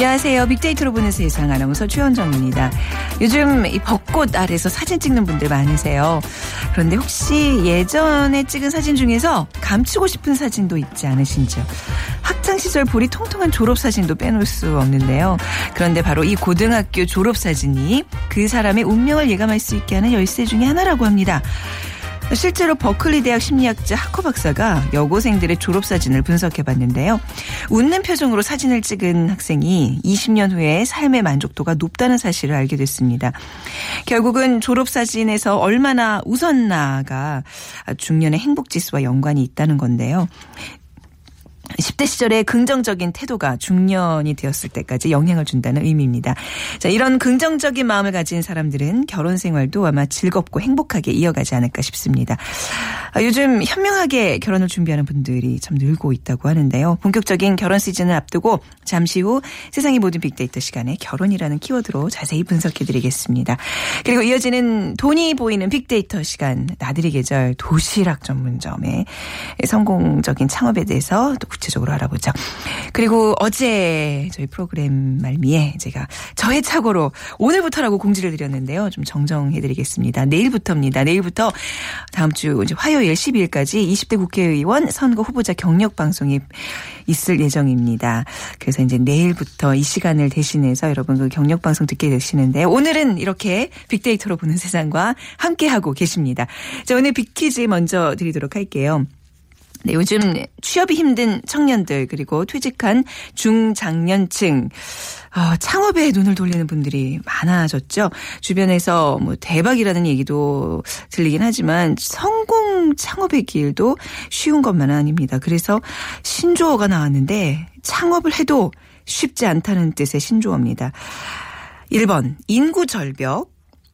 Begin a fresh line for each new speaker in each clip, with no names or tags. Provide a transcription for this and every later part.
안녕하세요. 빅데이터로 보는 세상 아나운서 최원정입니다. 요즘 이 벚꽃 아래서 사진 찍는 분들 많으세요. 그런데 혹시 예전에 찍은 사진 중에서 감추고 싶은 사진도 있지 않으신지요? 학창 시절 볼이 통통한 졸업 사진도 빼놓을 수 없는데요. 그런데 바로 이 고등학교 졸업 사진이 그 사람의 운명을 예감할 수 있게 하는 열쇠 중에 하나라고 합니다. 실제로 버클리 대학 심리학자 하커 박사가 여고생들의 졸업사진을 분석해 봤는데요. 웃는 표정으로 사진을 찍은 학생이 20년 후에 삶의 만족도가 높다는 사실을 알게 됐습니다. 결국은 졸업사진에서 얼마나 웃었나가 중년의 행복지수와 연관이 있다는 건데요. 10대 시절의 긍정적인 태도가 중년이 되었을 때까지 영향을 준다는 의미입니다. 자, 이런 긍정적인 마음을 가진 사람들은 결혼 생활도 아마 즐겁고 행복하게 이어가지 않을까 싶습니다. 아, 요즘 현명하게 결혼을 준비하는 분들이 참 늘고 있다고 하는데요. 본격적인 결혼 시즌을 앞두고 잠시 후 세상의 모든 빅데이터 시간에 결혼이라는 키워드로 자세히 분석해 드리겠습니다. 그리고 이어지는 돈이 보이는 빅데이터 시간 나들이 계절 도시락 전문점의 성공적인 창업에 대해서 또 구체적으로 알아보죠. 그리고 어제 저희 프로그램 말미에 제가 저의 착오로 오늘부터라고 공지를 드렸는데요. 좀 정정해 드리겠습니다. 내일부터입니다. 내일부터 다음 주 이제 화요일 12일까지 20대 국회의원 선거 후보자 경력 방송이 있을 예정입니다. 그래서 이제 내일부터 이 시간을 대신해서 여러분 그 경력 방송 듣게 되시는데 오늘은 이렇게 빅데이터로 보는 세상과 함께 하고 계십니다. 자, 오늘 빅퀴즈 먼저 드리도록 할게요. 네, 요즘 취업이 힘든 청년들 그리고 퇴직한 중장년층 어, 창업에 눈을 돌리는 분들이 많아졌죠. 주변에서 뭐 대박이라는 얘기도 들리긴 하지만 성공 창업의 길도 쉬운 것만은 아닙니다. 그래서 신조어가 나왔는데 창업을 해도 쉽지 않다는 뜻의 신조어입니다. 1번 인구 절벽,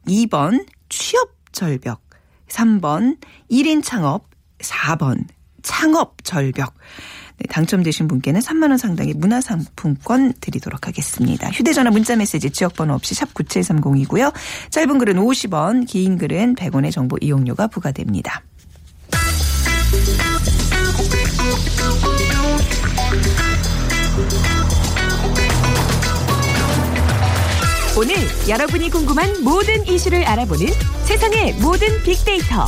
2번 취업 절벽, 3번 1인 창업, 4번 창업 절벽. 네, 당첨되신 분께는 3만 원 상당의 문화상품권 드리도록 하겠습니다. 휴대전화 문자메시지 지역번호 없이 샵 9730이고요. 짧은 글은 50원, 긴 글은 100원의 정보 이용료가 부과됩니다.
오늘 여러분이 궁금한 모든 이슈를 알아보는 세상의 모든 빅데이터.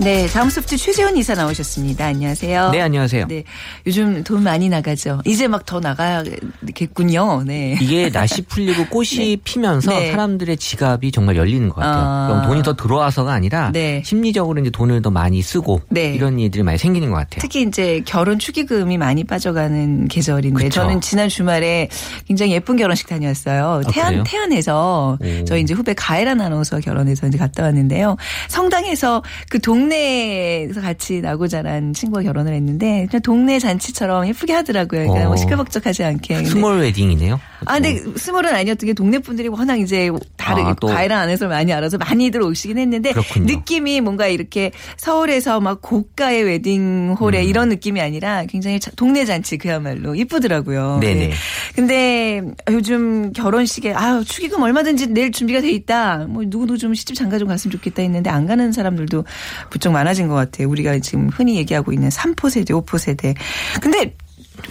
네, 다음 소프트 최재원 이사 나오셨습니다. 안녕하세요.
네, 안녕하세요.
네, 요즘 돈 많이 나가죠. 이제 막 더 나가야겠군요. 네.
이게 날씨 풀리고 꽃이
네.
피면서
네.
사람들의 지갑이 정말 열리는 것 같아요.
아.
그럼 돈이 더 들어와서가 아니라
네.
심리적으로 이제 돈을 더 많이 쓰고
네.
이런 일들이 많이 생기는 것 같아요.
특히 이제 결혼 축의금이 많이 빠져가는 계절인데
그쵸.
저는 지난 주말에 굉장히 예쁜 결혼식 다녔어요.
아,
태안
그래요?
태안에서
오.
저희 이제 후배 가혜란 아나운서 결혼해서 이제 갔다 왔는데요. 성당에서 그 동네에서 같이 나고 자란 친구가 결혼을 했는데 그냥 동네 잔치처럼 예쁘게 하더라고요. 그러니까
어.
뭐 시끌벅적하지 않게.
small wedding이네요.
아, 근데 small은 아니었던 게 동네 분들이 워낙 이제 다른
아, 또.
가이란 안에서 많이 알아서 많이들 오시긴 했는데
그렇군요.
느낌이 뭔가 이렇게 서울에서 막 고가의 웨딩홀에
음.
이런 느낌이 아니라 굉장히 자- 동네 잔치 그야말로 이쁘더라고요.
네네.
네. 근데 요즘 결혼식에 아유 축의금 얼마든지 낼 준비가 돼 있다. 뭐 누구도 좀 시집 장가 좀 갔으면 좋겠다 했는데 안 가는 사람들도 부쩍 많아진 것 같아요. 우리가 지금 흔히 얘기하고 있는 3포 세대, 5포 세대. 근데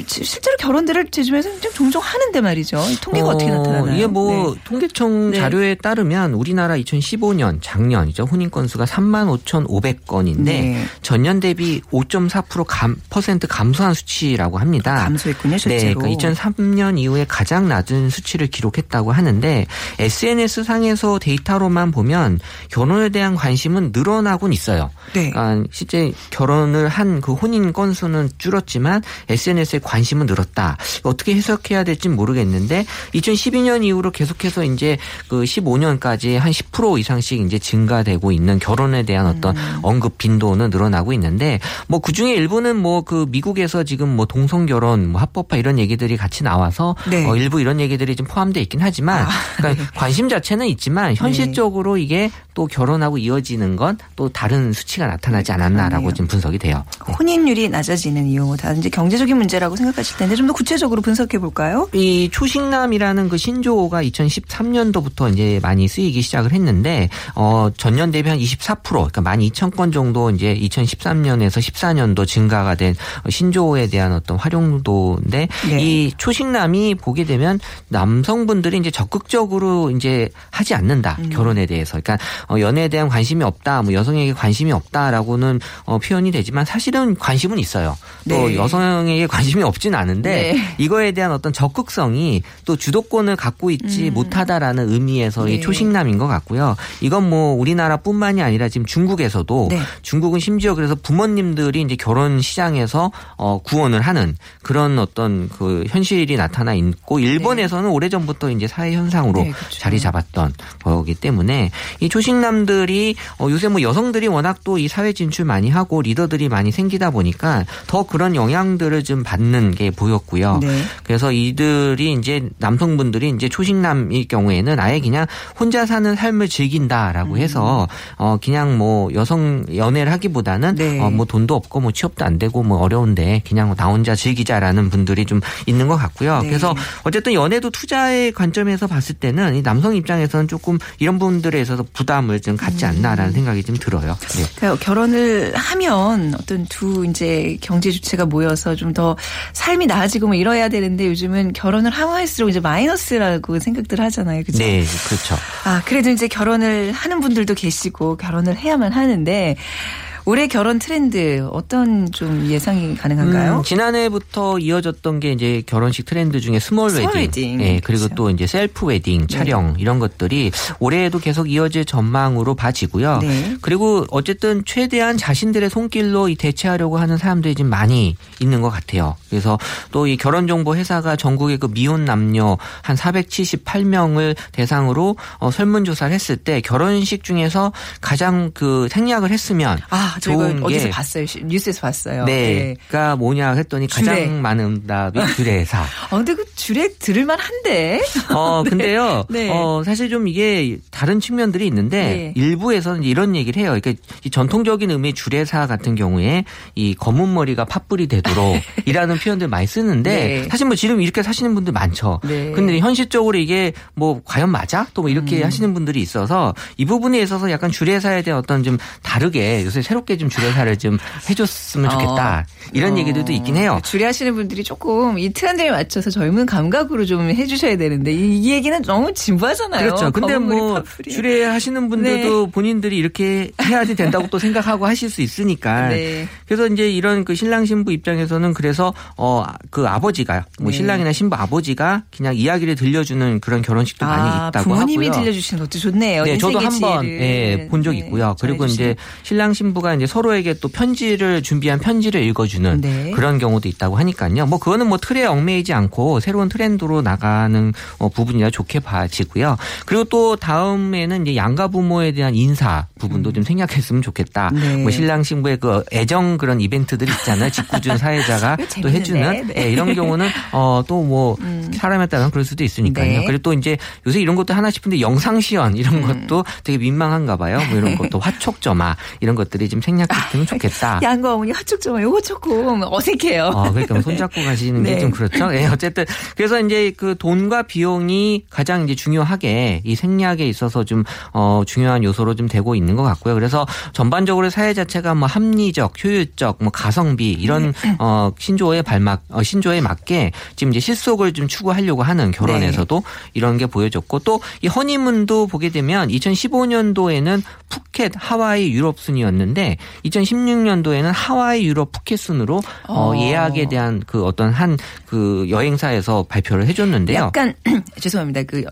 실제로 결혼들을 제 주변에서 좀 종종 하는데 말이죠. 이 통계가 어, 떻게 나타나나요?
이게 뭐
네.
통계청
네.
자료에 따르면 우리나라 2015년 작년 이죠 혼인 건수가 3만 5,500건인데
네.
전년 대비 5.4% 감, 퍼센트 감소한 수치라고 합니다.
감소했군요, 실제로.
네, 그러니까 2003년 이후에 가장 낮은 수치를 기록했다고 하는데 SNS 상에서 데이터로만 보면 결혼에 대한 관심은 늘어나곤 있어요.
네.
그러니까 실제 결혼을 한 그 혼인 건수는 줄었지만 SNS SNS에 관심은 늘었다. 어떻게 해석해야 될지 모르겠는데 2012년 이후로 계속해서 이제 그 15년까지 한 10% 이상씩 이제 증가되고 있는 결혼에 대한 어떤
음.
언급 빈도는 늘어나고 있는데 뭐 그 중에 일부는 뭐 그 미국에서 지금 뭐 동성 결혼, 뭐 합법화 이런 얘기들이 같이 나와서
네.
어 일부 이런 얘기들이 좀 포함되어 있긴 하지만
아,
그러니까
네.
관심 자체는 있지만 현실적으로 이게 또 결혼하고 이어지는 건 또 다른 수치가 나타나지 않았나라고
그러네요.
지금 분석이 돼요.
혼인율이 낮아지는 이유 다 이제 경제적인 문제 라고 생각하실 텐데 좀 더 구체적으로 분석해 볼까요?
이 초식남이라는 그 신조어가 2013년도부터 이제 많이 쓰이기 시작을 했는데 어 전년 대비 한 24% 그러니까 12,000건 정도 이제 2013년에서 14년도 증가가 된 신조어에 대한 어떤 활용도인데
네.
이 초식남이 보게 되면 남성분들이 이제 적극적으로 이제 하지 않는다
음.
결혼에 대해서 그러니까 어 연애에 대한 관심이 없다 뭐 여성에게 관심이 없다라고는 어 표현이 되지만 사실은 관심은 있어요. 또
네.
여성에게 관심 이 없진 않은데
네.
이거에 대한 어떤 적극성이 또 주도권을 갖고 있지 못하다라는 의미에서
음. 네.
이 초식남인 것 같고요. 이건 뭐 우리나라뿐만이 아니라 지금 중국에서도
네.
중국은 심지어 그래서 부모님들이 이제 결혼 시장에서 어 구원을 하는 그런 어떤 그 현실이 나타나 있고 일본에서는 오래 전부터 이제 사회 현상으로
네, 그렇죠.
자리 잡았던 거기 때문에 이 초식남들이 어 요새 뭐 여성들이 워낙 또 이 사회 진출 많이 하고 리더들이 많이 생기다 보니까 더 그런 영향들을 좀 받는 게 보였고요.
네.
그래서 이들이 이제 남성분들이 이제 초식남일 경우에는 아예 그냥 혼자 사는 삶을 즐긴다라고
음.
해서 어 그냥 뭐 여성 연애를 하기보다는
네.
어뭐 돈도 없고 뭐 취업도 안 되고 뭐 어려운데 그냥 나 혼자 즐기자라는 분들이 좀 있는 것 같고요.
네.
그래서 어쨌든 연애도 투자의 관점에서 봤을 때는 이 남성 입장에서는 조금 이런 부분들에 있어서 부담을 좀 갖지
음.
않나라는 생각이 좀 들어요. 네.
그러니까 결혼을 하면 어떤 두 이제 경제 주체가 모여서 좀 더 삶이 나아지고 뭐 이뤄야 되는데 요즘은 결혼을 하면 할수록 이제 마이너스라고 생각들 하잖아요. 그죠?
네, 그렇죠.
아, 그래도 이제 결혼을 하는 분들도 계시고 결혼을 해야만 하는데 올해 결혼 트렌드 어떤 좀 예상이 가능한가요?
음, 지난해부터 이어졌던 게 이제 결혼식 트렌드 중에 small small
wedding, wedding.
예, 그리고
그렇죠.
또 이제 self wedding 촬영 이런 것들이 올해에도 계속 이어질 전망으로 봐지고요.
네.
그리고 어쨌든 최대한 자신들의 손길로 이 대체하려고 하는 사람들이 지금 많이 있는 것 같아요. 그래서 또 이 결혼 정보 회사가 전국의 그 미혼 남녀 한 478명을 대상으로 어, 설문조사를 했을 때 결혼식 중에서 가장 그 생략을 했으면
아,
좋은
어디서
게
봤어요. 시- 뉴스에서 봤어요.
네. 가 뭐냐 했더니 가장
주례.
많은 응답이 주례사.
어, 근데 그 줄에 들을 만 한데.
어, 근데요.
네.
어, 사실 좀 이게 다른 측면들이 있는데
네.
일부에서는 이런 얘기를 해요. 그러니까 이 전통적인 의미의 주례사 같은 경우에 이 검은 머리가 팥불이 되도록 이라는 표현들 많이 쓰는데
네.
사실 뭐 지금 이렇게 사시는 분들 많죠.
네.
근데 현실적으로 이게 뭐 과연 맞아? 또 뭐 이렇게
음.
하시는 분들이 있어서 이 부분에 있어서 약간 주례사에 대한 어떤 좀 다르게 요새 새 롭게 좀 주례사를 좀 해줬으면 좋겠다. 이런
어.
얘기들도 있긴 해요.
주례하시는 분들이 조금 이 트렌드에 맞춰서 젊은 감각으로 좀 해주셔야 되는데 이, 이 얘기는 너무 진부하잖아요.
그렇죠. 근데 뭐.
네.
주례하시는 분들도 본인들이 이렇게 해야지 된다고 또 생각하고 하실 수 있으니까.
네.
그래서 이제 이런 그 신랑 신부 입장에서는 그래서 어 그 아버지가 뭐
네.
신랑이나 신부 아버지가 그냥 이야기를 들려주는 그런 결혼식도 많이
아,
있다고
부모님이
하고요.
들려주시는 것도 좋네요.
네, 저도 한번. 예, 본적
네,
있고요. 그리고 이제. 신랑 신부가 이제 서로에게 또 편지를 준비한 편지를 읽어주는
네.
그런 경우도 있다고 하니까요. 뭐 그거는 뭐 틀에 얽매이지 않고 새로운 트렌드로 나가는 어, 부분이라 좋게 봐지고요. 그리고 또 다음에는 이제 양가 부모에 대한 인사 부분도 좀 생략했으면 좋겠다.
음. 네.
뭐 신랑 신부의 그 애정 그런 이벤트들 있잖아요. 직구준 사회자가 또. 해주는
네.
예, 이런 경우는 어, 또뭐 사람에 따라 그럴 수도 있으니까요.
네.
그리고 또 이제 요새 이런 것도 하나 싶은데 영상 시연 이런 것도 되게 민망한가 봐요. 뭐 이런 것도 화촉점화 이런 것들이 좀 생략됐으면 좋겠다.
양가 어머니 화촉 좀 요거 조금 어색해요.
어, 그러니까 뭐 손잡고 가시는
네.
게좀 그렇죠. 예, 어쨌든 그래서 이제 그 돈과 비용이 가장 이제 중요하게 이 생략에 있어서 좀 어, 중요한 요소로 좀 되고 있는 것 같고요. 그래서 전반적으로 사회 자체가 뭐 합리적, 효율적, 뭐 가성비 이런
네.
어, 신조어에 발막 어, 신조어에 맞게 지금 이제 실속을 좀 추구하려고 하는 결혼에서도 이런 게 보여졌고 또 이 허니문도 보게 되면 2015년도에는 푸켓, 하와이, 유럽 순이었는데 2016년도에는 하와이, 유럽, 푸켓 순으로 어,
어.
예약에 대한 그 어떤 한 그 여행사에서 발표를 해줬는데요.
약간 죄송합니다. 그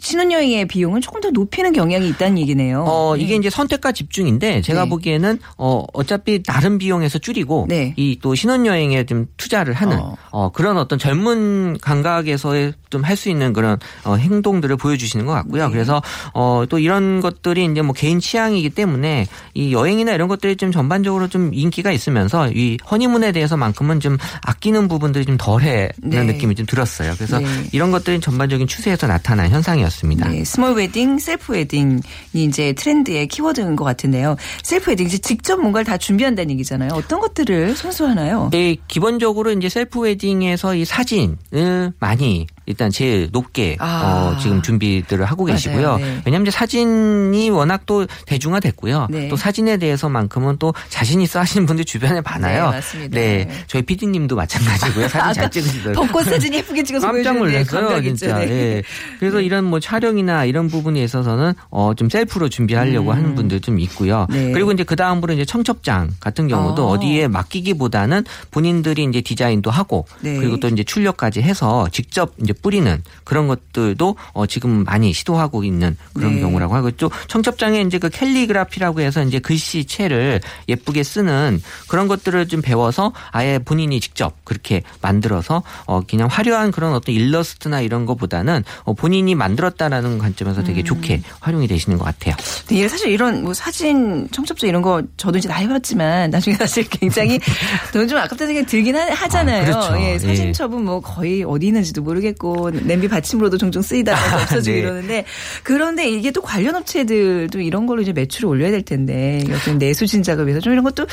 신혼여행의 비용은 조금 더 높이는 경향이 있다는 얘기네요.
어, 이게
네.
이제 선택과 집중인데 제가
네.
보기에는 어, 어차피 다른 비용에서 줄이고
네.
이또 신혼여행에 좀 투자를 하는
어.
어. 그런 어떤 젊은 감각에서의 좀할 수 있는 그런 어, 행동들을 보여주시는 것 같고요.
네.
그래서 어, 또 이런 것들이 이제 뭐 개인 취향이기 때문에 이 여행이나 이런 것들이 좀 전반적으로 좀 인기가 있으면서 이 허니문에 대해서만큼은 좀 아끼는 부분들이 좀 덜하는
네.
느낌이 좀 들었어요. 그래서
네.
이런 것들이 전반적인 추세에서 나타난 현상이었습니다.
네, small wedding, self wedding이 이제 트렌드의 키워드인 것 같은데요. self wedding 이제 직접 뭔가를 다 준비한다는 얘기잖아요. 어떤 것들을 선호하나요?
네, 기본적으로 이제 self wedding에서 이 사진을 많이 일단 제일 높게
아.
어, 지금 준비들을 하고. 계시고요.
네.
왜냐하면 이제 사진이 워낙 또 대중화됐고요.
네.
또 사진에 대해서만큼은 또 자신 있어 하시는 분들 주변에 많아요.
네, 맞습니다.
네,
네.
저희 PD님도 마찬가지고요. 사진 잘 찍으시더라고요.
벚꽃 사진 예쁘게 찍어서
깜짝 놀랐어요. 진짜.
네.
예. 그래서 이런 뭐 촬영이나 이런 부분에 있어서는 어 좀 셀프로 준비하려고 하는 분들 좀 있고요.
음. 네.
그리고 이제 그 다음으로 이제 청첩장 같은 경우도
아.
어디에 맡기기보다는 본인들이 이제 디자인도 하고
네.
그리고 또 이제 출력까지 해서 직접 이제 뿌리는 그런 것들도 어 지금 많이 시도하고 있는 그런
네.
경우라고 하고 또 청첩장에 이제 그 캘리그라피라고 해서 이제 글씨체를 예쁘게 쓰는 그런 것들을 좀 배워서 아예 본인이 직접 그렇게 만들어서 어 그냥 화려한 그런 어떤 일러스트나 이런 거보다는 어 본인이 만들었다라는 관점에서
음.
되게 좋게 활용이 되시는 것 같아요.
네, 사실 이런 뭐 사진 청첩장 이런 거 저도 이제 다 해봤지만 나중에 사실 굉장히 돈 좀 아깝다는 생각이 들긴 하, 하잖아요.
아, 그렇죠.
예,
예.
사진첩은 뭐 거의 어디 있는지도 모르겠고 냄비 받침으로도 종종 쓰이다가 없어지고
네.
이러는데 그런데 이게 또 관련 업체들도 이런 걸로 이제 매출을 올려야 될 텐데 이거 좀 내수 진 작업에서 좀 이런 것도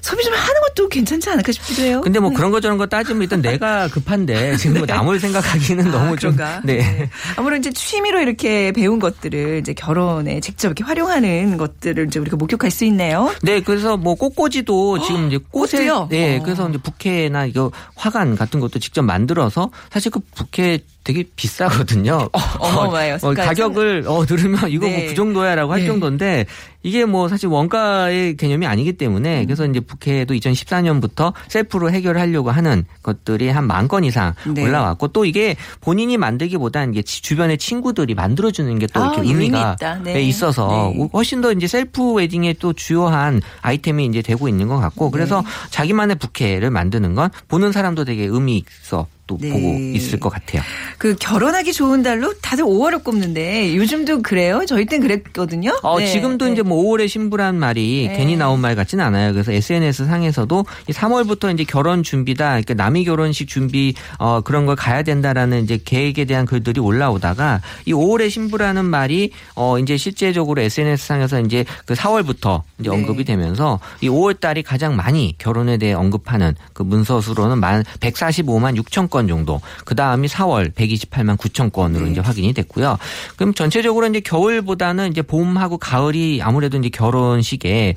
소비 좀 하는 것도 괜찮지 않을까 싶기도 해요.
근데 뭐 그런 거 저런 거 따지면 일단 내가 급한데 지금 뭐 남을 생각하기는 너무 좀
네. 그런가?
네.
아무래도 이제 취미로 이렇게 배운 것들을 이제 결혼에 직접 이렇게 활용하는 것들을 이제 우리가 목격할 수 있네요.
네, 그래서 뭐 꽃꽂이도 지금 이제 꽃에
꽃도요?
네,
어.
그래서 이제 부케나 이거 화관 같은 것도 직접 만들어서 사실 그 부케 왜 되게 비싸거든요.
어마어마해요.
어. 가격을 어 들으면 이거
네.
뭐그 정도야라고 할
네.
정도인데 이게 뭐 사실 원가의 개념이 아니기
음.
때문에 그래서 이제 부케도 2014년부터 셀프로 해결하려고 하는 것들이 한 만 건 이상
네.
올라왔고 또 이게 본인이 만들기보다는 이게 지- 주변의 친구들이 만들어 주는 게또
아,
이렇게
의미
의미가.
네.
네, 있어서
네.
훨씬 더 이제 셀프 웨딩의 또 주요한 아이템이 이제 되고 있는 것 같고 그래서
네.
자기만의 부케를 만드는 건 보는 사람도 되게 의미 있어 또
네.
보고 있을 것 같아요.
그 결혼하기 좋은 달로 다들 5월을 꼽는데 요즘도 그래요? 저희 땐 그랬거든요.
어,
네.
지금도
네.
이제 뭐 5월의 신부란 말이
네.
괜히 나온 말 같지는 않아요. 그래서 SNS 상에서도 이 3월부터 이제 결혼 준비다, 그러니까 남이 결혼식 준비 어 그런 걸 가야 된다라는 이제 계획에 대한 글들이 올라오다가 이 5월의 신부라는 말이 어 이제 실제적으로 SNS 상에서 이제 그 4월부터 이제
네.
언급이 되면서 이 5월 달이 가장 많이 결혼에 대해 언급하는 그 문서 수로는 만 145만 6천 건 정도. 그 다음이 4월 128만 9천 건으로
네.
이제 확인이 됐고요. 그럼 전체적으로 이제 겨울보다는 이제 봄하고 가을이 아무래도 이제 결혼식에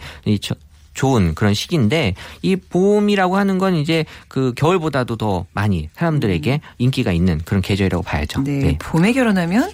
좋은 그런 시기인데 이 봄이라고 하는 건 이제 그 겨울보다도 더 많이 사람들에게 인기가 있는 그런 계절이라고 봐야죠.
음. 네. 봄에 결혼하면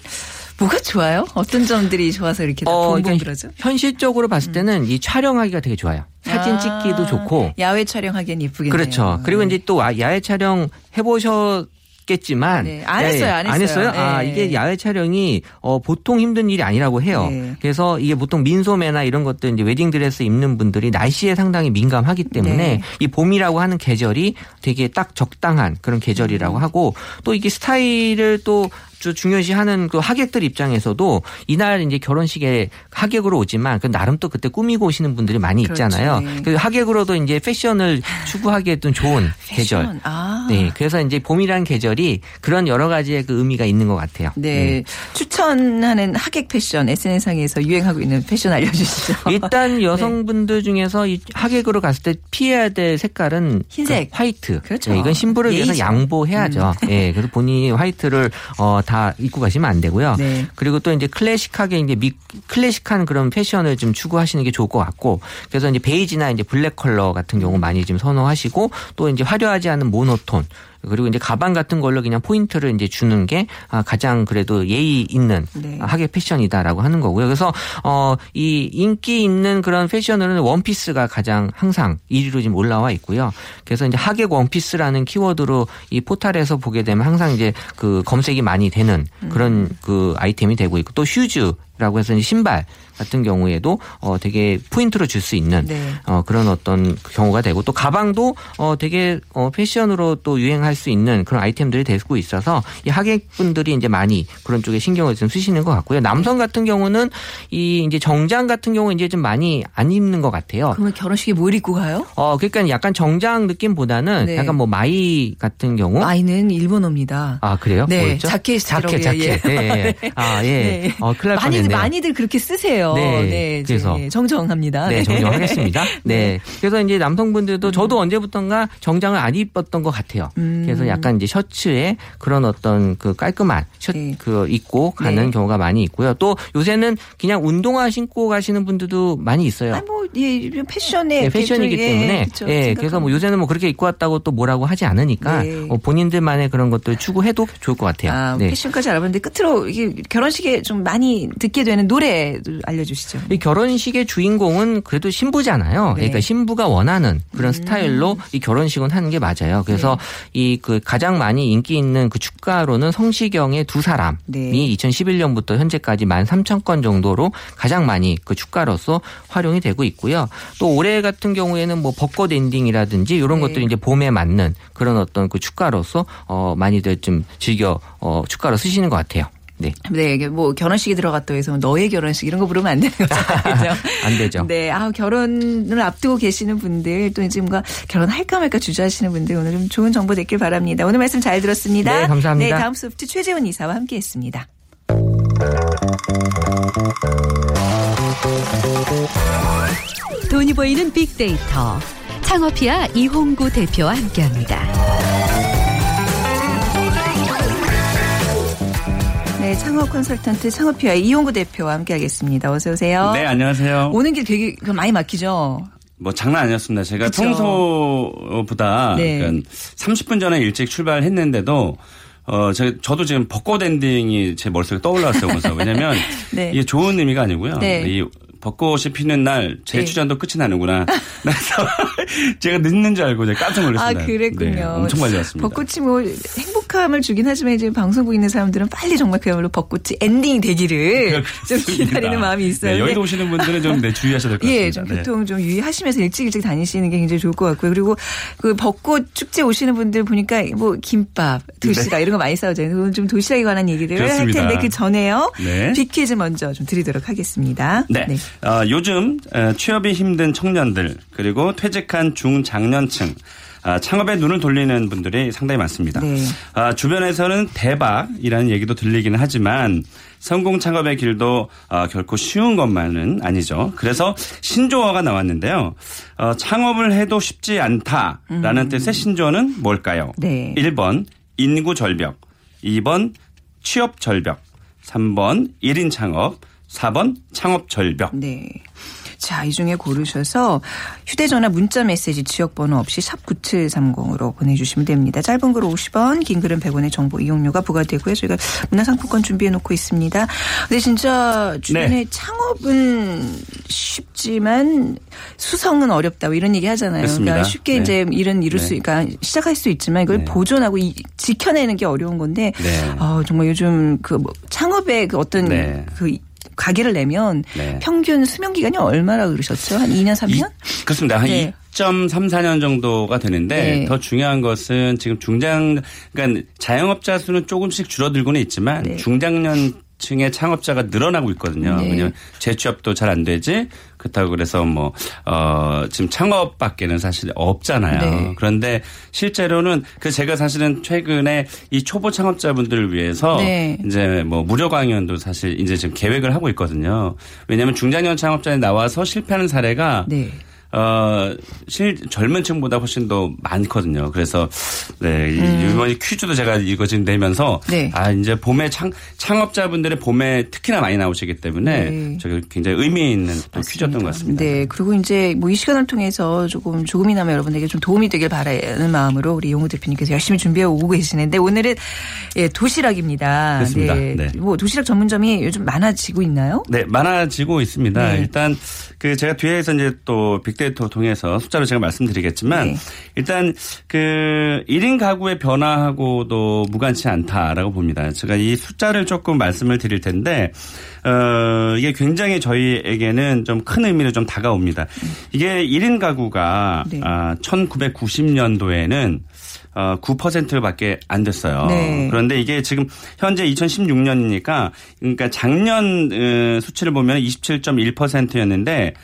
뭐가 좋아요? 어떤 점들이 좋아서 이렇게 다
어,
봄봄
그러니까
그러죠?
현실적으로 봤을 때는 이 촬영하기가 되게 좋아요. 사진
아,
찍기도 좋고
야외 촬영하기엔 예쁘겠네요.
그렇죠. 그리고 이제 또 아- 야외 촬영 해보셨겠지만
네. 안 했어요,
안안
했어요.
했어요? 아
네.
이게 야외 촬영이 어, 보통 힘든 일이 아니라고 해요.
네.
그래서 이게 보통 민소매나 이런 것들 이제 웨딩 드레스 입는 분들이 날씨에 상당히 민감하기 때문에
네.
이 봄이라고 하는 계절이 되게 딱 적당한 그런 계절이라고
음.
하고 또 이게 스타일을 또 주- 중요시하는 그 하객들 입장에서도 이날 이제 결혼식에 하객으로 오지만 그 나름 또 그때 꾸미고 오시는 분들이 많이
그렇죠.
있잖아요.
네.
그 하객으로도 이제 패션을 추구하기에도 좋은 계절.
패션. 아.
네, 그래서 이제 봄이라는 계절이 그런 여러 가지의 그 의미가 있는 것 같아요.
네. 추천하는 하객 패션 SNS상에서 유행하고 있는 패션 알려주시죠.
일단 여성분들 중에서 이 하객으로 갔을 때 피해야 될 색깔은
흰색.
그 화이트.
그렇죠.
네, 이건 신부를 위해서
예의죠. 음.
양보해야죠. 예, 그래서 본인이 화이트를 어, 다 입고 가시면 안 되고요.
네.
그리고 또 이제 클래식하게 이제 미, 클래식한 그런 패션을 좀 추구하시는 게 좋을 것 같고 그래서 이제 베이지나 이제 블랙 컬러 같은 경우 많이 좀 선호하시고 또 이제 화려하지 않은 모노톤 그리고 이제 가방 같은 걸로 그냥 포인트를 이제 주는 게 아, 가장 그래도 예의 있는
네.
하객 패션이다라고 하는 거고요. 그래서 어, 이 인기 있는 그런 패션으로는 원피스가 가장 항상 1위로 지금 올라와 있고요. 그래서 이제 하객 원피스라는 키워드로 이 포탈에서 보게 되면 항상 이제 그 검색이 많이 되는 그런 그 아이템이 되고 있고 또 슈즈라고 해서 신발 같은 경우에도 어 되게 포인트로 줄 수 있는
네.
어 그런 어떤 경우가 되고 또 가방도 어 되게 어 패션으로 또 유행할 수 있는 그런 아이템들이 되고 있어서 이 하객분들이 이제 많이 그런 쪽에 신경을 좀 쓰시는 것 같고요. 남성 같은 경우는 이 이제 정장 같은 경우 이제 좀 많이 안 입는 것 같아요.
그러면 결혼식에 뭘 입고 가요?
어 그러니까 약간 정장 느낌보다는
네.
약간 뭐 마이 같은 경우
마이는 일본어입니다.
아 그래요?
네,
뭐였죠?
자켓, 예.
자켓. 예, 예. 아, 예.
네.
어,
많이 들
뻔했네요.
많이들 그렇게 쓰세요.
네,
네,
그래서.
정정합니다.
네, 정정하겠습니다. 네. 그래서 이제 남성분들도 저도 언제부턴가 정장을 안 입었던 것 같아요.
음.
그래서 약간 이제 셔츠에 그런 어떤 그 깔끔한 셔츠
네.
그 입고 가는
네.
경우가 많이 있고요. 또 요새는 그냥 운동화 신고 가시는 분들도 많이 있어요.
아, 뭐, 예, 패션에.
네, 패션이기
예,
때문에
그쵸,
예. 그래서 뭐 요새는 뭐 그렇게 입고 왔다고 또 뭐라고 하지 않으니까
네.
어, 본인들만의 그런 것들 추구해도 좋을 것 같아요.
아,
네.
패션까지 알아봤는데 끝으로 이게 결혼식에 좀 많이 듣게 되는 노래 알려주시죠.
이 결혼식의 주인공은 그래도 신부잖아요.
네. 음.
그러니까 신부가 원하는 그런 스타일로 이 결혼식은 하는 게 맞아요. 그래서
네.
이그 가장 많이 인기 있는 그 축가로는 성시경의 두 사람이
네.
2011년부터 현재까지 13,000건 정도로 가장 많이 그 축가로서 활용이 되고 있고요. 또 올해 같은 경우에는 뭐 벚꽃 엔딩이라든지 이런
네.
것들이 이제 봄에 맞는 그런 어떤 그 축가로서 어 많이들 좀 즐겨 어 축가로 쓰시는 것 같아요. 네.
네, 이게 뭐 결혼식이 들어갔다 해서 뭐 너의 결혼식 이런 거 부르면 안 되는 거잖아요.
안 되죠.
네, 아 결혼을 앞두고 계시는 분들 또 이제 뭔가 결혼할까 말까 주저하시는 분들 오늘 좀 좋은 정보 됐길 바랍니다. 오늘 말씀 잘 들었습니다.
네, 감사합니다.
네, 다음 소프트 최재원 이사와 함께했습니다.
돈이 보이는 빅데이터. 창업피아 이홍구 대표와 함께합니다.
네, 창업 컨설턴트 창업피아 이용구 대표와 함께하겠습니다. 어서 오세요.
네, 안녕하세요.
오는 길 되게 그 많이 막히죠.
뭐 장난 아니었습니다. 제가
그쵸.
평소보다
네.
그러니까 30분 전에 일찍 출발했는데도 어, 저, 저도 지금 벚꽃 엔딩이 제 머릿속에 떠올랐어요. 그래서 왜냐면
네.
이게 좋은 의미가 아니고요.
네.
이 벚꽃이 피는 날제
네.
출전도 끝이 나는구나. 그래서 제가 늦는 줄 알고 제가 깜짝
아,
놀랐습니다.
그랬군요.
네, 엄청 빨리 왔습니다.
벚꽃이 뭐 행복함을 주긴 하지만 이제 방송국 있는 사람들은 빨리 정말 그야말로 벚꽃이 엔딩이 되기를 좀. 기다리는 마음이 있어요.
네, 여의도 오시는 분들은 좀 네, 주의하셔야 될 것 같습니다.
예, 좀
네.
교통 좀 유의하시면서 일찍 일찍 다니시는 게 굉장히 좋을 것 같고요. 그리고 그 벚꽃 축제 오시는 분들 보니까 뭐 김밥, 도시락 이런 거 많이 싸우잖아요. 오늘 좀 도시락에 관한 얘기를 할
네. 그렇습니다.
텐데 그 전에요.
네.
빅퀴즈 먼저 좀 드리도록 하겠습니다.
네. 어, 요즘 에, 취업이 힘든 청년들 그리고 퇴직한 중장년층 아, 창업에 눈을 돌리는 분들이 상당히 많습니다.
네.
아, 주변에서는 대박이라는 얘기도 들리기는 하지만 성공 창업의 길도 아, 결코 쉬운 것만은 아니죠. 그래서 신조어가 나왔는데요. 어, 창업을 해도 쉽지 않다라는 뜻의 신조어는 뭘까요?
음. 네.
1번 인구 절벽, 2번 취업 절벽, 3번 1인 창업, 4번 창업 절벽.
네. 자, 이 중에 고르셔서 휴대전화 문자 메시지 지역번호 없이 샵 9730으로 보내주시면 됩니다. 짧은 글 50원, 긴 글은 100원의 정보 이용료가 부과되고요. 저희가 문화상품권 준비해 놓고 있습니다. 근데 진짜 주변에
네.
창업은 쉽지만 수성은 어렵다. 뭐 이런 얘기 하잖아요.
그렇습니다.
그러니까 쉽게
네.
이제 일은 이룰 수,
네.
그러니까 시작할 수 있지만 이걸
네.
보존하고 이- 지켜내는 게 어려운 건데
네.
아, 정말 요즘 그 뭐 창업의 그 어떤
네.
그 가게를 내면
네.
평균 수명 기간이 얼마나 그러셨죠? 한 2년, 3년?
이- 그렇습니다. 한
네.
2.34년 정도가 되는데
네.
더 중요한 것은 지금 중장 그러니까 자영업자 수는 조금씩 줄어들고는 있지만
네.
중장년 층의 창업자가 늘어나고 있거든요.
네.
왜냐하면 재취업도 잘 안 되지 그렇다고 그래서 뭐 어, 지금 창업밖에는 사실 없잖아요.
네.
그런데 실제로는 그 제가 사실은 최근에 이 초보 창업자분들을 위해서
네.
이제 뭐 무료 강연도 사실 이제 지금 계획을 하고 있거든요. 왜냐하면 중장년 창업자에 나와서 실패하는 사례가
네.
어, 실, 젊은 층보다 훨씬 더 많거든요. 그래서, 네, 이 이번 퀴즈도 제가 이거 지금 내면서,
네.
아, 이제 봄에 창, 창업자분들의 봄에 특히나 많이 나오시기 때문에,
네.
저기 굉장히 의미 있는 또 퀴즈였던 것 같습니다.
네. 그리고 이제 뭐 이 시간을 통해서 조금 조금이나마 여러분에게 좀 도움이 되길 바라는 마음으로 우리 용우 대표님께서 열심히 준비해 오고 계시는데 오늘은 예, 도시락입니다.
그렇습니다. 네.
뭐 도시락 전문점이 요즘 많아지고 있나요?
네, 많아지고 있습니다.
네.
일단 그 제가 뒤에서 이제 또 빅 데이터 통해서 숫자로 제가 말씀드리겠지만
네.
일단 그 1인 가구의 변화하고도 무관치 않다라고 봅니다. 제가 이 숫자를 조금 말씀을 드릴 텐데 어 이게 굉장히 저희에게는 좀 큰 의미로 좀 다가옵니다. 이게 1인 가구가
네.
아 1990년도에는 어, 9%밖에 안 됐어요.
네.
그런데 이게 지금 현재 2016년이니까 그러니까 작년 어, 수치를 보면 27.1%였는데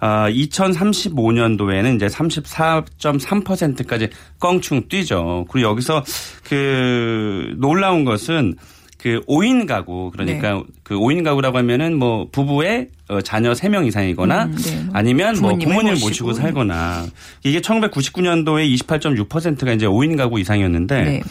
아, 2035년도에는 이제 34.3%까지 껑충 뛰죠. 그리고 여기서 그 놀라운 것은 그 5인 가구 그러니까
네.
그 5인 가구라고 하면은 뭐 부부의 어, 자녀 3명 이상이거나
음, 네.
아니면 뭐
부모님을 모시고.
모시고 살거나 이게 1999년도에 28.6%가 이제 5인 가구 이상이었는데
네.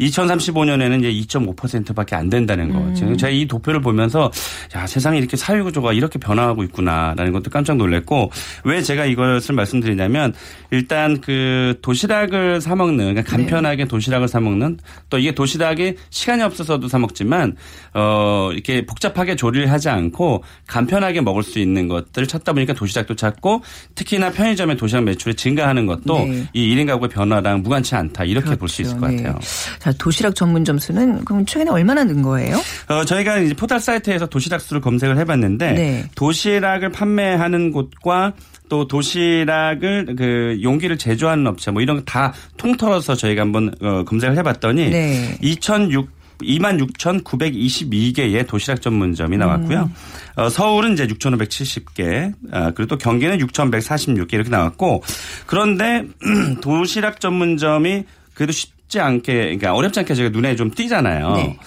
2035년에는 이제 2.5%밖에 안 된다는 거. 지금 제가 이 도표를 보면서 야 세상이 이렇게 사회 구조가 이렇게 변화하고 있구나라는 것도 깜짝 놀랐고 왜 제가 이것을 말씀드리냐면 일단 그 도시락을 사 먹는 그러니까 간편하게 도시락을 사 먹는 또 이게 도시락이 시간이 없어서도 사 먹지만 어 이렇게 복잡하게 조리를 하지 않고 간편하게 먹을 수 있는 것들을 찾다 보니까 도시락도 찾고 특히나 편의점의 도시락 매출이 증가하는 것도
네.
이 1인 가구의 변화랑 무관치 않다 이렇게 볼수 있을 것
그렇죠. 네.
같아요.
자, 도시락 전문 점 수는 그럼 최근에 얼마나 는 거예요?
어, 저희가 이제 포털 사이트에서 도시락 수를 검색을 해봤는데
네.
도시락을 판매하는 곳과 또 도시락을 그 용기를 제조하는 업체 뭐 이런 거 다 통틀어서 저희가 한번 어, 검색을 해봤더니
네.
2006 26,922개의 도시락 전문점이 나왔고요. 어, 서울은 이제 6,570개, 아, 그리고 또 경기는 6,146개 이렇게 나왔고 그런데 도시락 전문점이 그래도 쉽지 않게, 그러니까 어렵지 않게 제가 눈에 좀 띄잖아요.
네.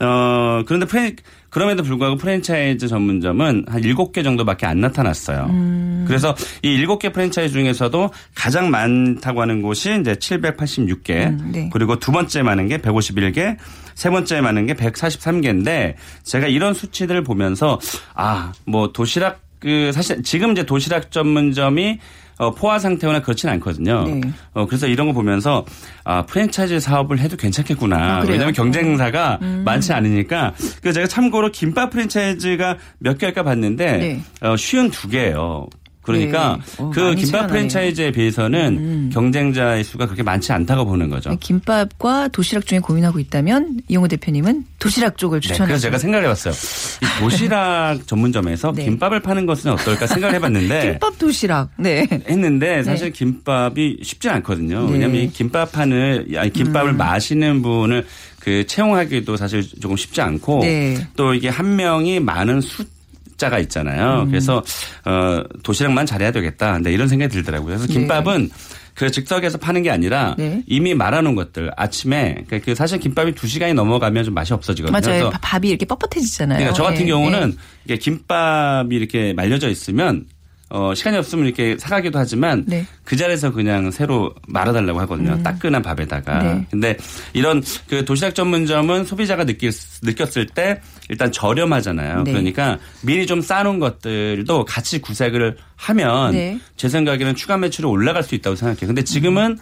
어, 그런데 프랜, 그럼에도 불구하고 프랜차이즈 전문점은 한 7개 정도밖에 안 나타났어요.
음.
그래서 이 7개 프랜차이즈 중에서도 가장 많다고 하는 곳이 이제 783개,
음, 네.
그리고 두 번째 많은 게 151개, 세 번째 많은 게 143개인데 제가 이런 수치들을 보면서 아, 뭐 도시락 그 사실 지금 이제 도시락 전문점이 어, 포화 상태거나 그렇진 않거든요.
네.
어, 그래서 이런 거 보면서 아, 프랜차이즈 사업을 해도 괜찮겠구나.
아?
왜냐하면 경쟁사가 많지 않으니까. 그 제가 참고로 김밥 프랜차이즈가 몇 개일까 봤는데
네.
어, 쉬운 두 개예요. 그러니까
네. 어,
그 김밥.
음.
프랜차이즈에 비해서는 경쟁자의 수가 그렇게 많지 않다고 보는 거죠.
김밥과 도시락 중에 고민하고 있다면 이용호 대표님은 도시락 쪽을
네,
추천하세요.
그래서 제가 생각을 해봤어요. 이 도시락 전문점에서
네.
김밥을 파는 것은 어떨까 생각을 해봤는데
김밥 도시락. 네.
했는데 사실 김밥이 쉽지 않거든요.
네.
왜냐하면 이 김밥판을 아니 김밥을 마시는 분을 그 채용하기도 사실 조금 쉽지 않고
네.
또 이게 한 명이 많은 숫 자가 있잖아요.
음.
그래서 어 도시락만 잘해야 되겠다. 네, 이런 생각이 들더라고요. 그래서 김밥은 그 즉석에서 파는 게 아니라
네.
이미 말아놓은 것들 아침에 그- 그 사실 김밥이 두 시간이 넘어가면 좀 맛이 없어지거든요.
맞아요. 밥이 이렇게 뻣뻣해지잖아요.
그러니까 저 같은
네,
경우는
네.
김밥이 이렇게 말려져 있으면 어 시간이 없으면 이렇게 사가기도 하지만
네. 음.
그 자리에서 그냥 새로 말아달라고 하거든요. 따끈한 밥에다가.
네.
근데 이런 그 도시락 전문점은 소비자가 느낄, 느꼈을 때 일단 저렴하잖아요.
네.
그러니까 미리 좀 싸놓은 것들도 같이 구색을 하면
네.
제 생각에는 추가 매출이 올라갈 수 있다고 생각해요. 근데 지금은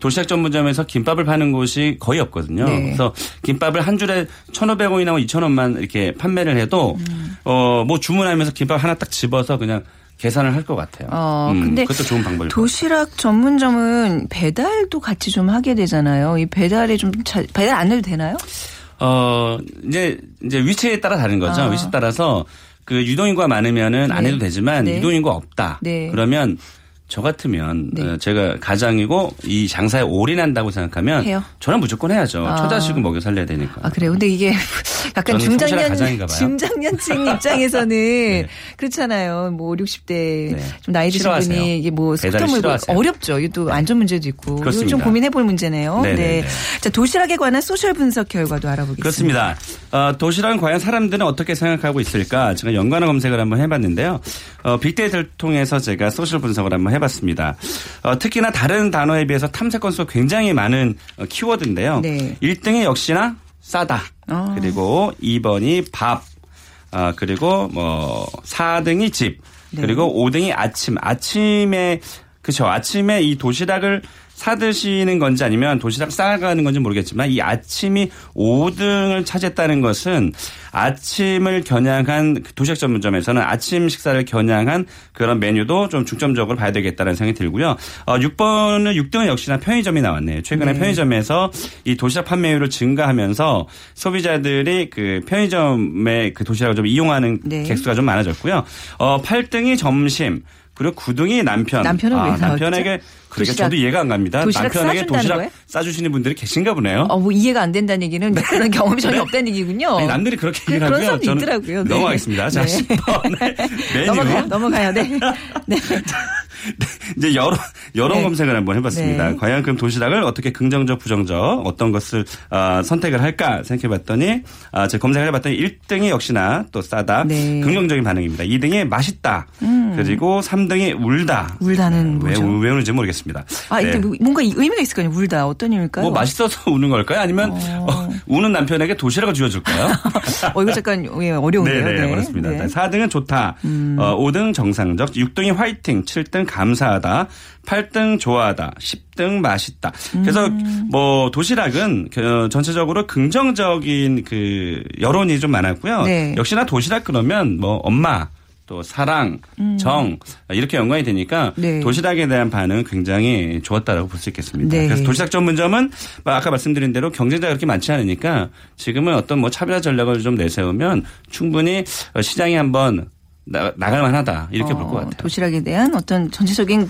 도시락 전문점에서 김밥을 파는 곳이 거의 없거든요.
네.
그래서 김밥을 한 줄에 1,500원이나 2,000원만 이렇게 판매를 해도 어뭐 주문하면서 김밥 하나 딱 집어서 그냥 계산을 할 것 같아요.
어,
음,
근데
그것도 좋은 방법일.
도시락 전문점은 배달도 같이 좀 하게 되잖아요. 이 배달에 좀 자- 배달 안 해도 되나요?
어, 이제, 이제 위치에 따라 다른 거죠.
아.
위치에 따라서 그 유동인구가 많으면은 안
네.
해도 되지만
네.
유동인구가 없다.
네.
그러면 저 같으면
네.
어, 제가 가장이고 이 장사에 올인한다고 생각하면
해요?
저는 무조건 해야죠.
아.
처자식은 먹여 살려야 되니까.
아, 그래요. 근데 이게 약간 중장년. 중장년층 입장에서는 그렇잖아요. 뭐 5, 60대
네.
좀 나이 드신. 분이 이게 뭐 물고
싫어하세요.
어렵죠. 이게 또 안전 문제도 있고.
그렇습니다.
좀 고민해 볼 문제네요.
네, 네,
네.
네.
자, 도시락에 관한 social 분석 결과도 알아보겠습니다.
그렇습니다. 어, 도시락은 과연 사람들은 어떻게 생각하고 있을까? 제가 연관어 검색을 한번 해봤는데요. 어, 빅데이터를 통해서 제가 social 분석을 한번 해 봤습니다. 어, 특히나 다른 단어에 비해서 탐색 건수가 굉장히 많은 어, 키워드인데요.
네.
1등이 역시나 싸다.
어.
그리고 2번이 밥. 아, 그리고 뭐 4등이 집.
네.
그리고 5등이 아침. 아침에 그쵸 아침에 이 도시락을 사 드시는 건지 아니면 도시락 싸가는 건지 모르겠지만 이 아침이 5등을 차지했다는 것은 아침을 겨냥한 그 도시락 전문점에서는 아침 식사를 겨냥한 그런 메뉴도 좀 중점적으로 봐야 되겠다는 생각이 들고요. 어, 6번은 6등은 역시나 편의점이 나왔네요. 최근에
네.
편의점에서 이 도시락 판매율을 증가하면서 소비자들이 그 편의점의 그 도시락을 좀 이용하는
네.
객수가 좀 많아졌고요. 어, 8등이 점심 그리고 9등이 남편.
남편은 왜 나왔죠?
남편에게 그러니까
도시락-
저도 이해가 안 갑니다.
도시락
남편에게 도시락
거예요?
싸주시는 분들이 계신가 보네요.
어, 뭐 이해가 안 된다는 얘기는 그런 경험이 전혀 없다는 얘기군요.
아니, 남들이 그렇게
그-
얘기를
그런
하고요.
사람도
저는
있더라고요. 네.
넘어가겠습니다. 자,
네.
10번의 메뉴.
넘어가요, 넘어가요. 네. 네.
이제 여러 여러
네.
검색을 한번 해봤습니다.
네.
과연 그럼 도시락을 어떻게 긍정적, 부정적 어떤 것을 어, 선택을 할까 생각해봤더니 아, 제가 검색을 해봤더니 1등이 역시나 또 싸다,
네. 음.
긍정적인 반응입니다. 2등이 맛있다, 그리고 3등이 울다.
울다는
왜,
뭐죠?
우- 왜 우는지 모르겠 습니다.
아, 이게
네.
뭐 뭔가 이- 의미가 있을 거 아니에요. 울다. 어떤 의미일까요?
뭐 맛있어서 우는 걸까요? 아니면 어, 우는 남편에게 도시락을 쥐어줄까요?
어, 이거 잠깐 예, 어려운데요.
네네,
네.
그렇습니다.
네. 음.
4등은 좋다. 어, 5등 정상적, 6등이 화이팅, 7등 감사하다, 8등 좋아하다, 10등 맛있다. 그래서
음.
뭐 도시락은 그 전체적으로 긍정적인 그 여론이 좀 많았고요.
네.
역시나 도시락 그러면 뭐 엄마 또 사랑, 정 이렇게 연관이 되니까
음. 네.
도시락에 대한 반응은 굉장히 좋았다라고 볼 수 있겠습니다.
네.
그래서 도시락 전문점은 뭐 아까 말씀드린 대로 경쟁자가 그렇게 많지 않으니까 지금은 어떤 뭐 차별화 전략을 좀 내세우면 충분히 어, 시장이 한번 나, 나갈 만하다 이렇게 볼것
어,
같아요.
도시락에 대한 어떤 전체적인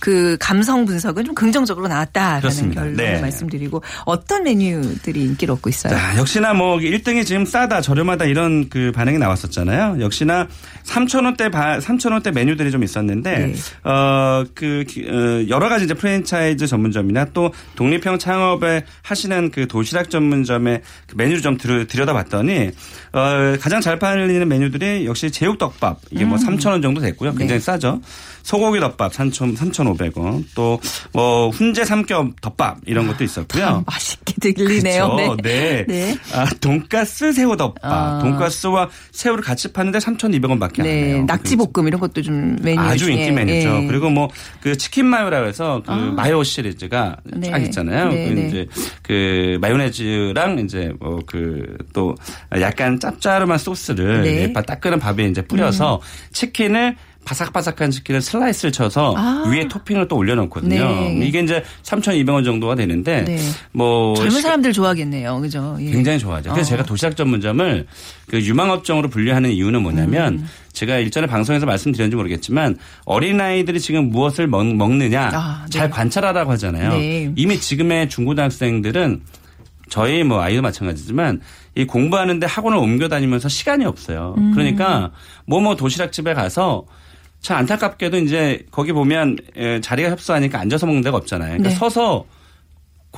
그 감성 분석은 좀 긍정적으로 나왔다라는
그렇습니다.
결론을
네.
말씀드리고 어떤 메뉴들이 인기를 얻고 있어요?
자, 역시나 뭐 1등이 지금 싸다, 저렴하다 이런 그 반응이 나왔었잖아요. 역시나 3,000원대 3,000원대 메뉴들이 좀 있었는데
네.
어, 그 기- 어, 여러 가지 이제 프랜차이즈 전문점이나 또 독립형 창업에 하시는 그 도시락 전문점의 그 메뉴를 좀 들여, 들여다봤더니 어, 가장 잘 팔리는 메뉴들이 역시 제육덮밥 이게 뭐 3,000원 정도 됐고요. 굉장히 싸죠. 소고기 덮밥 3,000, 3,500원 또 뭐 훈제 삼겹 덮밥 이런 것도 있었고요.
참 맛있게 들리네요. 네.
네.
네.
아, 돈가스 새우 덮밥.
아.
돈가스와 새우를 같이 파는데 3,200원 밖에 안
네.
해요.
낙지볶음 이런 것도 좀 메뉴
아주
중에
인기 메뉴죠.
예.
그리고 뭐 그 치킨 마요라고 해서 그 마요 시리즈가
네.
쫙 있잖아요.
네,
그
네.
이제 그 마요네즈랑 이제 뭐 그 또 약간 짭짤한 소스를
네. 음.
예, 따끈한 밥에 이제 뿌려서 치킨을 바삭바삭한 치킨을 슬라이스를 쳐서
아.
위에 토핑을 또 올려놓거든요.
네.
이게 이제 3,200원 정도가 되는데
네.
뭐
젊은 사람들 좋아하겠네요. 그죠? 예.
굉장히 좋아하죠. 그래서
어.
제가 도시락 전문점을 그 유망업종으로 분류하는 이유는 뭐냐면
음.
제가 일전에 방송에서 말씀드렸는지 모르겠지만 어린아이들이 지금 무엇을 먹, 먹느냐
아, 네.
잘 관찰하라고 하잖아요.
네.
이미 지금의 중고등학생들은 저희 뭐 아이도 마찬가지지만 이 공부하는데 학원을 옮겨 다니면서 시간이 없어요.
음.
그러니까 뭐뭐 도시락집에 가서 참 안타깝게도 이제 거기 보면 에, 자리가 협소하니까 앉아서 먹는 데가 없잖아요. 그러니까
네.
서서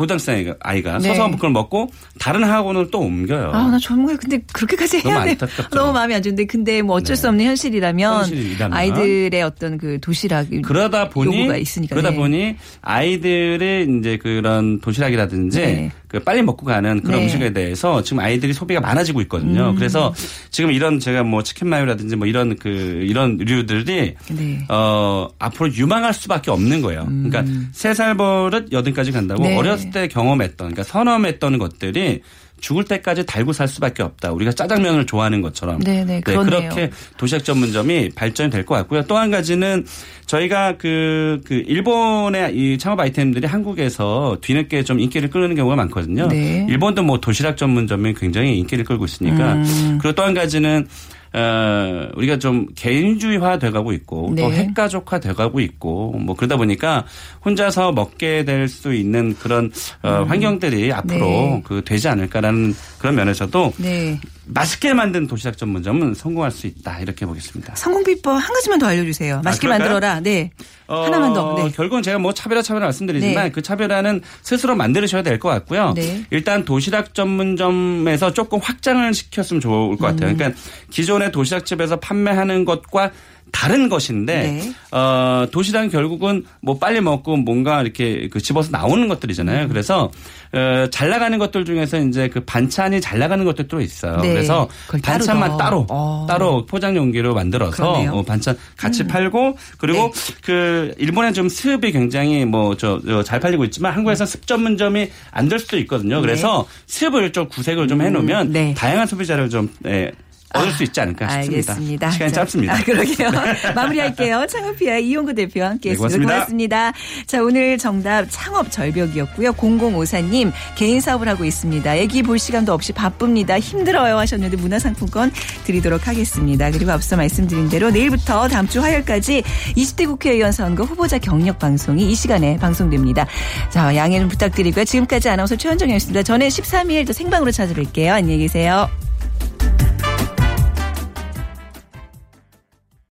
고등학생 아이가, 아이가
네.
서서 그걸 먹고 다른 학원을 또 옮겨요.
아, 나 정말 근데 그렇게까지
너무
해야 돼.
안타깝죠.
너무 마음이 안 좋은데 근데 뭐 어쩔 수 없는 현실이라면,
현실이라면.
아이들의 어떤 그 도시락
그러다 보니
요구가 있으니까.
그러다
네.
보니 아이들의 이제 그런 도시락이라든지
네.
그 빨리 먹고 가는 그런
네. 음.
음식에 대해서 지금 아이들이 소비가 많아지고 있거든요. 그래서 지금 이런 제가 뭐 치킨 마요라든지 뭐 이런 그 이런 류들이
네.
어 앞으로 유망할 수밖에 없는 거예요. 그러니까 세 살 버릇 여든까지 간다고
음. 네.
어렸을 때 경험했던 그러니까 선험했던 것들이 죽을 때까지 달고 살 수밖에 없다. 우리가 짜장면을 좋아하는 것처럼.
네, 네, 그렇네요.
그렇게 도시락 전문점이 발전이 될 것 같고요. 또 한 가지는 저희가 그, 그, 일본의 이 창업 아이템들이 한국에서 뒤늦게 좀 인기를 끌는 경우가 많거든요.
네.
일본도 뭐 도시락 전문점이 굉장히 인기를 끌고 있으니까.
음.
그리고 또 한 가지는 어, 우리가 좀 개인주의화 돼가고 있고 또
네.
핵가족화 돼가고 있고 뭐 그러다 보니까 혼자서 먹게 될 수 있는 그런 어, 환경들이 앞으로
음. 네.
그 되지 않을까라는 그런 면에서도
네.
맛있게 만든 도시락 전문점은 성공할 수 있다 이렇게 보겠습니다.
성공 비법 한 가지만 더 알려주세요. 맛있게
아?
만들어라. 네.
어,
하나만 더. 네.
결국은 제가 뭐 차별화 차별화 말씀드리지만
네.
그 차별화는 스스로 만들으셔야 될 것 같고요.
네.
일단 도시락 전문점에서 조금 확장을 시켰으면 좋을 것 같아요.
음.
그러니까 기존의 도시락집에서 판매하는 것과 다른 것인데
네.
어 도시락은 결국은 뭐 빨리 먹고 뭔가 이렇게 그 집어서 나오는 것들이잖아요. 그래서 어, 잘 나가는 것들 중에서 이제 그 반찬이 잘 나가는 것들도 있어요.
네.
그래서
따로
반찬만
넣어.
따로
어.
따로 포장 용기로 만들어서.
음.
어, 반찬 같이 팔고 그리고
네.
그 일본에 좀 수입이 굉장히 뭐 저 잘 팔리고 있지만 한국에서 습 전문점이 안 될 수도 있거든요. 그래서 수입을 좀 구색을 좀 해놓으면
음, 네.
다양한 소비자를 좀 예, 얻을 수 있지 않을까 싶습니다.
알겠습니다.
시간이
자,
짧습니다.
아, 그러게요. 마무리할게요. 창업피아 이용구 대표와 함께 했습니다.
네, 고맙습니다.
고맙습니다. 자, 오늘 정답 창업 절벽이었고요. 0054님 개인 사업을 하고 있습니다. 애기 볼 시간도 없이 바쁩니다. 힘들어요 하셨는데 문화상품권 드리도록 하겠습니다. 그리고 앞서 말씀드린 대로 내일부터 다음 주 화요일까지 20대 국회의원 선거 후보자 경력 방송이 이 시간에 방송됩니다. 자, 양해 좀 부탁드리고요. 지금까지 아나운서 최현정이었습니다. 저는 13일 또 생방으로 찾아뵐게요. 안녕히 계세요.